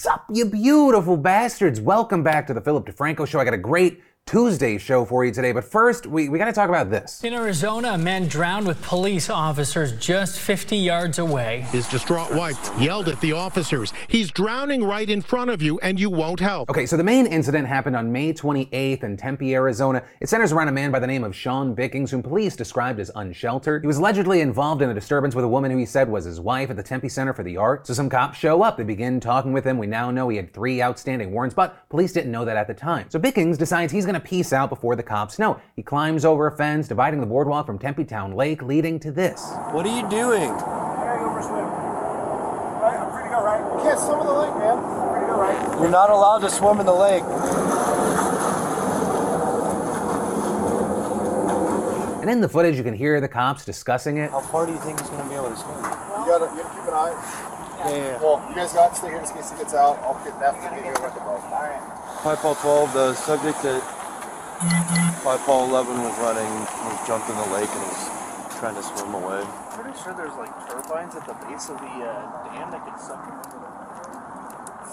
Sup, you beautiful bastards. Welcome back to the Philip DeFranco Show. I got a great Tuesday show for you today. But first, we, we got to talk about this. In Arizona, a man drowned with police officers just 50 yards away. His distraught wife yelled at the officers, He's drowning right in front of you, and you won't help. Okay, so the main incident happened on May 28th in Tempe, Arizona. It centers around a man by the name of Sean Bickings, whom police described as unsheltered. He was allegedly involved in a disturbance with a woman who he said was his wife at the Tempe Center for the Arts. So some cops show up. They begin talking with him. We now know he had three outstanding warrants, but police didn't know that at the time. So Bickings decides he's going to peace out before the cops know. He climbs over a fence, dividing the boardwalk from Tempe Town Lake, leading to this. What are you doing? I gotta go for a swim. Right, I'm free to go, right? You can't swim in the lake, man. I'm free to go, right? You're not allowed to swim in the lake. And in the footage, you can hear the cops discussing it. How far do you think he's going to be able to swim? You gotta, you gotta keep an eye. Yeah, yeah. Well, you guys got to stay here just in case he gets out. I'll get Neff to get you with the boat. Alright. Pipe ball 12, the subject that pipe Paul 11 was running, was jumped in the lake and was trying to swim away. Pretty sure there's like turbines at the base of the uh, dam that could suck him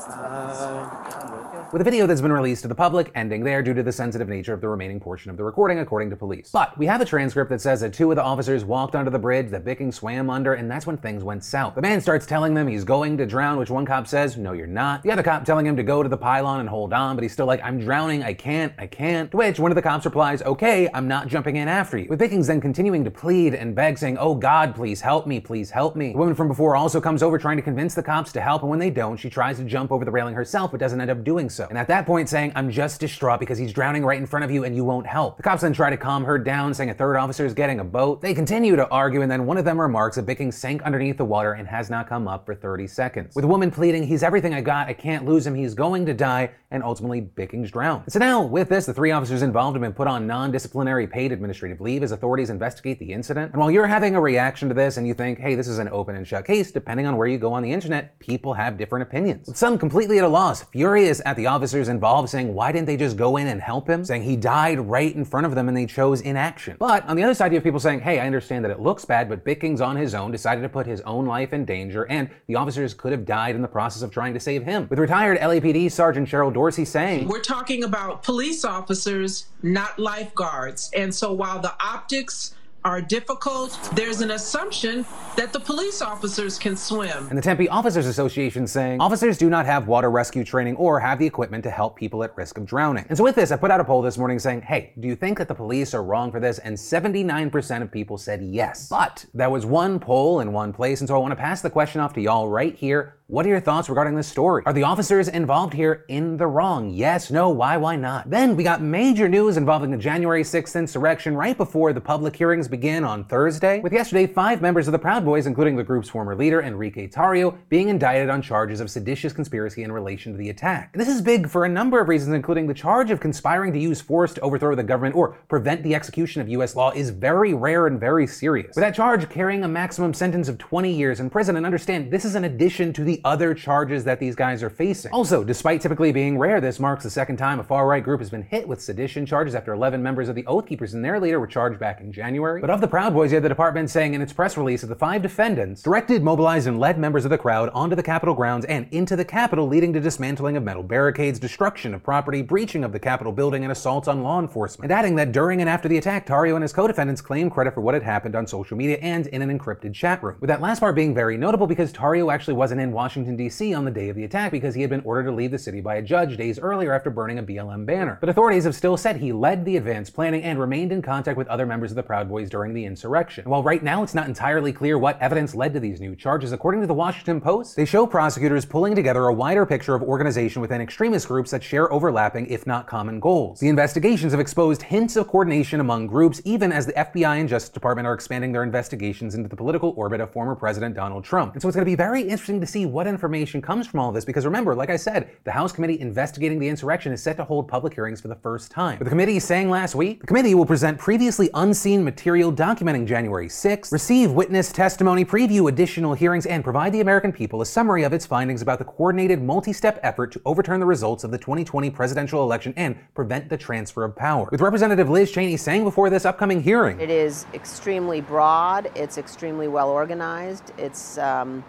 Uh, with a video that's been released to the public ending there due to the sensitive nature of the remaining portion of the recording, according to police. But we have a transcript that says that two of the officers walked onto the bridge that Bicking swam under, and that's when things went south. The man starts telling them he's going to drown, which one cop says, No, you're not. The other cop telling him to go to the pylon and hold on, but he's still like, I'm drowning, I can't, I can't. To which one of the cops replies, Okay, I'm not jumping in after you. With Bickings then continuing to plead and beg, saying, Oh God, please help me, please help me. The woman from before also comes over trying to convince the cops to help, and when they don't, she tries to jump over the railing herself, but doesn't end up doing so. And at that point, saying, I'm just distraught because he's drowning right in front of you and you won't help. The cops then try to calm her down, saying a third officer is getting a boat. They continue to argue, and then one of them remarks that Bickings sank underneath the water and has not come up for 30 seconds. With the woman pleading, He's everything I got, I can't lose him, he's going to die, and ultimately Bickings drowned. So now, with this, the three officers involved have been put on non disciplinary paid administrative leave as authorities investigate the incident. And while you're having a reaction to this and you think, hey, this is an open and shut case, depending on where you go on the internet, people have different opinions. Some completely at a loss, furious at the officers involved, saying, why didn't they just go in and help him? Saying he died right in front of them and they chose inaction. But on the other side, you have people saying, hey, I understand that it looks bad, but Bickings on his own decided to put his own life in danger, and the officers could have died in the process of trying to save him. With retired LAPD Sergeant Cheryl Dorsey saying, We're talking about police officers, not lifeguards. And so while the optics are difficult, there's an assumption that the police officers can swim. And the Tempe Officers Association saying officers do not have water rescue training or have the equipment to help people at risk of drowning. And so with this, I put out a poll this morning saying, hey, do you think that the police are wrong for this? And 79% of people said yes. But that was one poll in one place, and so I want to pass the question off to y'all right here. What are your thoughts regarding this story? Are the officers involved here in the wrong? Yes, no, why, why not? Then we got major news involving the January 6th insurrection right before the public hearings begin on Thursday, with yesterday five members of the Proud Boys, including the group's former leader, Enrique Tarrio, being indicted on charges of seditious conspiracy in relation to the attack. And this is big for a number of reasons, including the charge of conspiring to use force to overthrow the government or prevent the execution of U.S. law is very rare and very serious. With that charge carrying a maximum sentence of 20 years in prison, and understand this is in addition to the other charges that these guys are facing. Also, despite typically being rare, this marks the second time a far right group has been hit with sedition charges after 11 members of the Oath Keepers and their leader were charged back in January. But of the Proud Boys, had the department saying in its press release that the five defendants directed, mobilized, and led members of the crowd onto the Capitol grounds and into the Capitol, leading to dismantling of metal barricades, destruction of property, breaching of the Capitol building, and assaults on law enforcement. And adding that during and after the attack, Tarrio and his co-defendants claimed credit for what had happened on social media and in an encrypted chat room. With that last part being very notable because Tarrio actually wasn't in Washington, D.C. on the day of the attack because he had been ordered to leave the city by a judge days earlier after burning a BLM banner. But authorities have still said he led the advance planning and remained in contact with other members of the Proud Boys during the insurrection. And while right now it's not entirely clear what evidence led to these new charges, according to the Washington Post, they show prosecutors pulling together a wider picture of organization within extremist groups that share overlapping, if not common goals. The investigations have exposed hints of coordination among groups, even as the FBI and Justice Department are expanding their investigations into the political orbit of former President Donald Trump. And so it's going to be very interesting to see what information comes from all this because remember, like I said, the House committee investigating the insurrection is set to hold public hearings for the first time. With the committee saying last week, the committee will present previously unseen material documenting January 6th, receive witness testimony, preview additional hearings, and provide the American people a summary of its findings about the coordinated multi-step effort to overturn the results of the 2020 presidential election and prevent the transfer of power. With Representative Liz Cheney saying before this upcoming hearing, It is extremely broad, it's extremely well organized, it's um,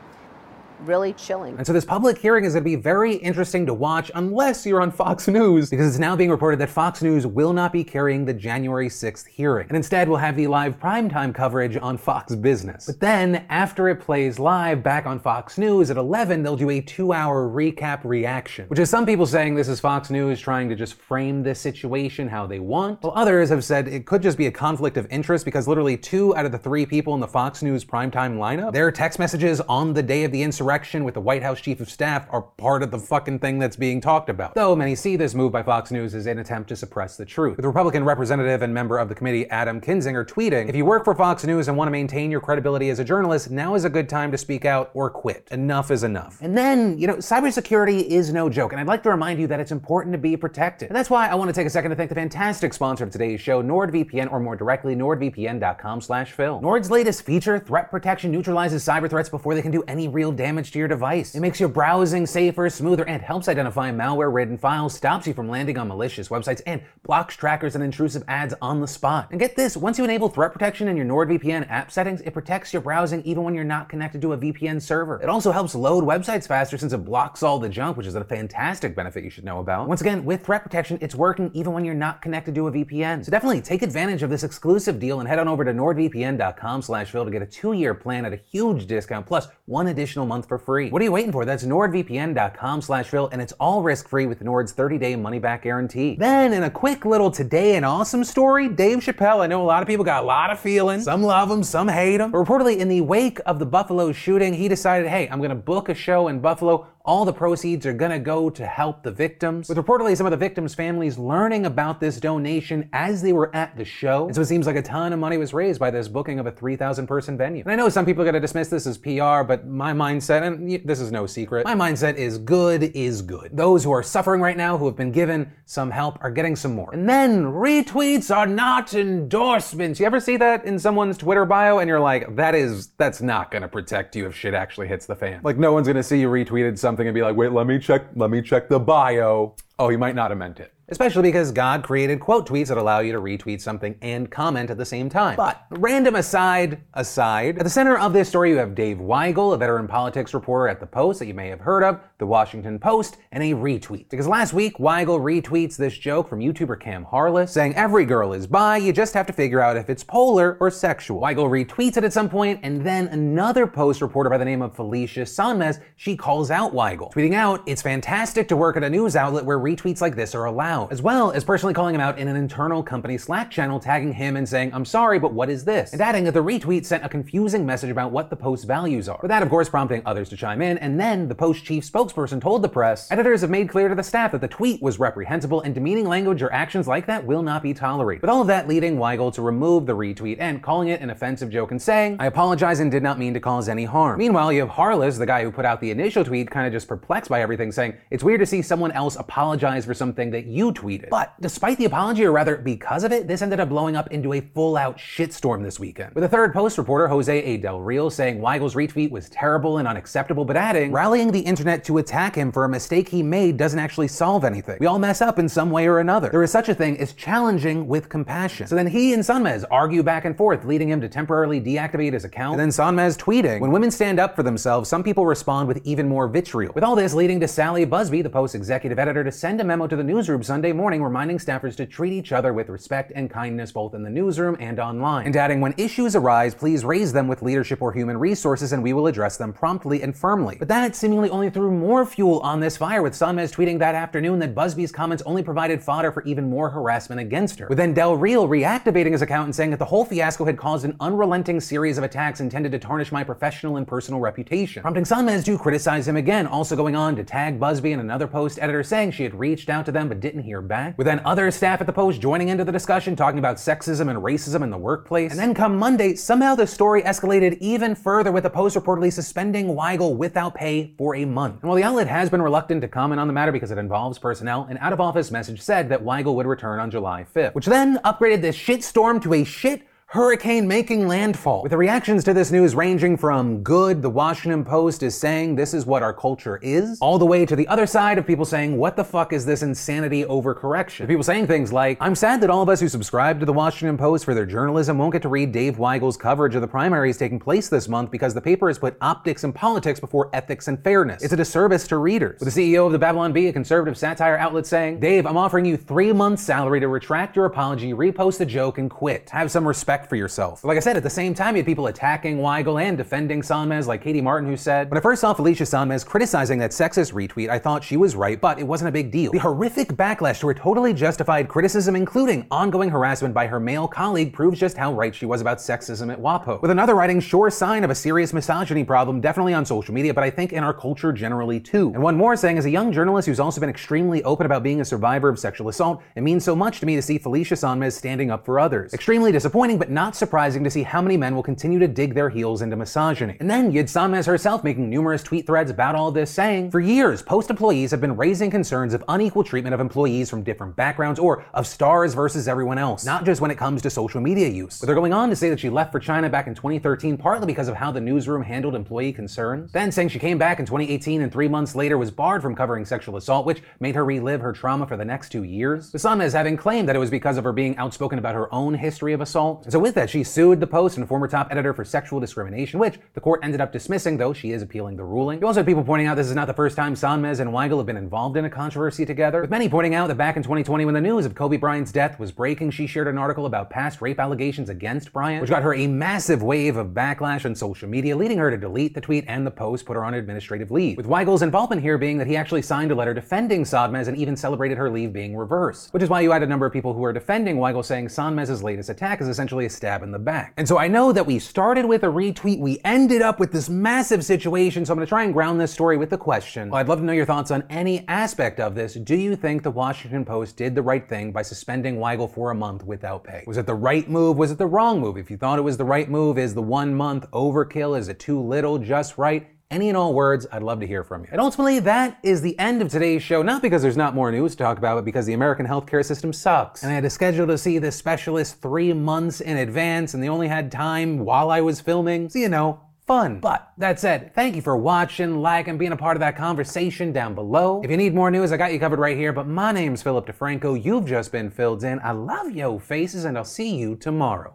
really chilling. And so this public hearing is going to be very interesting to watch unless you're on Fox News, because it's now being reported that Fox News will not be carrying the January 6th hearing. And instead will have the live primetime coverage on Fox Business. But then, after it plays live back on Fox News at 11, they'll do a two hour recap reaction, which is some people saying this is Fox News trying to just frame this situation how they want, while others have said it could just be a conflict of interest because literally two out of the three people in the Fox News primetime lineup, their text messages on the day of the insurrection with the White House chief of staff are part of the fucking thing that's being talked about. Though many see this move by Fox News as an attempt to suppress the truth. With Republican representative and member of the committee Adam Kinzinger tweeting, if you work for Fox News and want to maintain your credibility as a journalist, now is a good time to speak out or quit. Enough is enough. And then, you know, cybersecurity is no joke, and I'd like to remind you that it's important to be protected. And that's why I want to take a second to thank the fantastic sponsor of today's show, NordVPN, or more directly, nordvpn.com slash Phil. Nord's latest feature, Threat Protection, neutralizes cyber threats before they can do any real damage to your device. It makes your browsing safer, smoother, and helps identify malware-ridden files, stops you from landing on malicious websites, and blocks trackers and intrusive ads on the spot. And get this, once you enable threat protection in your NordVPN app settings, it protects your browsing even when you're not connected to a VPN server. It also helps load websites faster since it blocks all the junk, which is a fantastic benefit you should know about. Once again, with threat protection, it's working even when you're not connected to a VPN. So definitely take advantage of this exclusive deal and head on over to nordvpn.com slash Phil to get a two-year plan at a huge discount plus one additional month for free. What are you waiting for? That's nordvpn.com slash Phil and it's all risk-free with Nord's 30-day money-back guarantee. Then in a quick little today and awesome story, Dave Chappelle, I know a lot of people got a lot of feelings. Some love him, some hate him. But reportedly in the wake of the Buffalo shooting, he decided, hey, I'm gonna book a show in Buffalo all the proceeds are gonna go to help the victims. With reportedly some of the victims' families learning about this donation as they were at the show. And so it seems like a ton of money was raised by this booking of a 3,000 person venue. And I know some people are gonna dismiss this as PR, but my mindset, and this is no secret, my mindset is good is good. Those who are suffering right now, who have been given some help, are getting some more. And then retweets are not endorsements. You ever see that in someone's Twitter bio and you're like, that is, that's not gonna protect you if shit actually hits the fan. Like no one's gonna see you retweeted something and be like, wait, let me check, let me check the bio. Oh, he might not have meant it. Especially because God created quote tweets that allow you to retweet something and comment at the same time. But random aside, aside, at the center of this story you have Dave Weigel, a veteran politics reporter at The Post that you may have heard of, The Washington Post, and a retweet. Because last week, Weigel retweets this joke from YouTuber Cam Harless saying every girl is bi, you just have to figure out if it's polar or sexual. Weigel retweets it at some point, and then another Post reporter by the name of Felicia Sonmez, she calls out Weigel, tweeting out, it's fantastic to work at a news outlet where retweets like this are allowed as well as personally calling him out in an internal company Slack channel, tagging him and saying, I'm sorry, but what is this? And adding that the retweet sent a confusing message about what the post's values are. With that, of course, prompting others to chime in, and then the post chief spokesperson told the press, editors have made clear to the staff that the tweet was reprehensible and demeaning language or actions like that will not be tolerated. With all of that leading Weigel to remove the retweet and calling it an offensive joke and saying, I apologize and did not mean to cause any harm. Meanwhile, you have Harless, the guy who put out the initial tweet, kind of just perplexed by everything, saying, it's weird to see someone else apologize for something that you tweeted. But despite the apology, or rather because of it, this ended up blowing up into a full out shitstorm this weekend. With a third post reporter, Jose A. Del Real, saying Weigel's retweet was terrible and unacceptable, but adding, rallying the internet to attack him for a mistake he made doesn't actually solve anything. We all mess up in some way or another. There is such a thing as challenging with compassion. So then he and Sonmez argue back and forth, leading him to temporarily deactivate his account. And then Sonmez tweeting, when women stand up for themselves, some people respond with even more vitriol. With all this leading to Sally Buzbee, the Post executive editor, to send a memo to the newsroom Sunday morning reminding staffers to treat each other with respect and kindness both in the newsroom and online. And adding, when issues arise, please raise them with leadership or human resources and we will address them promptly and firmly. But that seemingly only threw more fuel on this fire, with Sonmez tweeting that afternoon that Buzbee's comments only provided fodder for even more harassment against her. With then Del Real reactivating his account and saying that the whole fiasco had caused an unrelenting series of attacks intended to tarnish my professional and personal reputation. Prompting Sonmez to criticize him again, also going on to tag Busby and another post editor saying she had reached out to them but didn't hear back. With then other staff at the Post joining into the discussion, talking about sexism and racism in the workplace. And then come Monday, somehow the story escalated even further with the Post reportedly suspending Weigel without pay for a month. And while the outlet has been reluctant to comment on the matter because it involves personnel, an out of office message said that Weigel would return on July 5th, which then upgraded this shitstorm to a shit hurricane making landfall. With the reactions to this news ranging from good, the Washington Post is saying this is what our culture is, all the way to the other side of people saying, what the fuck is this insanity overcorrection? People saying things like, I'm sad that all of us who subscribe to the Washington Post for their journalism won't get to read Dave Weigel's coverage of the primaries taking place this month because the paper has put optics and politics before ethics and fairness. It's a disservice to readers. With the CEO of the Babylon Bee, a conservative satire outlet, saying, Dave, I'm offering you three months' salary to retract your apology, repost the joke, and quit. Have some respect for yourself. Like I said, at the same time, you had people attacking Weigel and defending Sonmez, like Katie Martin, who said, When I first saw Felicia Sonmez criticizing that sexist retweet, I thought she was right, but it wasn't a big deal. The horrific backlash to her totally justified criticism, including ongoing harassment by her male colleague, proves just how right she was about sexism at WAPO. With another writing, sure sign of a serious misogyny problem, definitely on social media, but I think in our culture generally too. And one more saying, as a young journalist who's also been extremely open about being a survivor of sexual assault, it means so much to me to see Felicia Sonmez standing up for others. Extremely disappointing, but not surprising to see how many men will continue to dig their heels into misogyny. And then you had Sonmez herself making numerous tweet threads about all this, saying, For years, Post employees have been raising concerns of unequal treatment of employees from different backgrounds or of stars versus everyone else, not just when it comes to social media use. But they're going on to say that she left for China back in 2013 partly because of how the newsroom handled employee concerns, then saying she came back in 2018 and three months later was barred from covering sexual assault, which made her relive her trauma for the next two years. Sonmez having claimed that it was because of her being outspoken about her own history of assault. And so with that, she sued the Post and former top editor for sexual discrimination, which the court ended up dismissing, though she is appealing the ruling. You also had people pointing out this is not the first time Sonmez and Weigel have been involved in a controversy together, with many pointing out that back in 2020 when the news of Kobe Bryant's death was breaking, she shared an article about past rape allegations against Bryant, which got her a massive wave of backlash on social media, leading her to delete the tweet and the post, put her on administrative leave. With Weigel's involvement here being that he actually signed a letter defending Sonmez and even celebrated her leave being reversed, which is why you had a number of people who are defending Weigel saying Sonmez's latest attack is essentially a stab in the back. And so I know that we started with a retweet, we ended up with this massive situation, so I'm gonna try and ground this story with the question. Well, I'd love to know your thoughts on any aspect of this. Do you think the Washington Post did the right thing by suspending Weigel for a month without pay? Was it the right move? Was it the wrong move? If you thought it was the right move, is the one month overkill? Is it too little, just right? Any and all words, I'd love to hear from you. And ultimately, that is the end of today's show, not because there's not more news to talk about, but because the American healthcare system sucks. And I had to schedule to see this specialist three months in advance, and they only had time while I was filming. So, you know, fun. But that said, thank you for watching, like, and being a part of that conversation down below. If you need more news, I got you covered right here. But my name's Philip DeFranco. You've just been filled in. I love yo faces, and I'll see you tomorrow.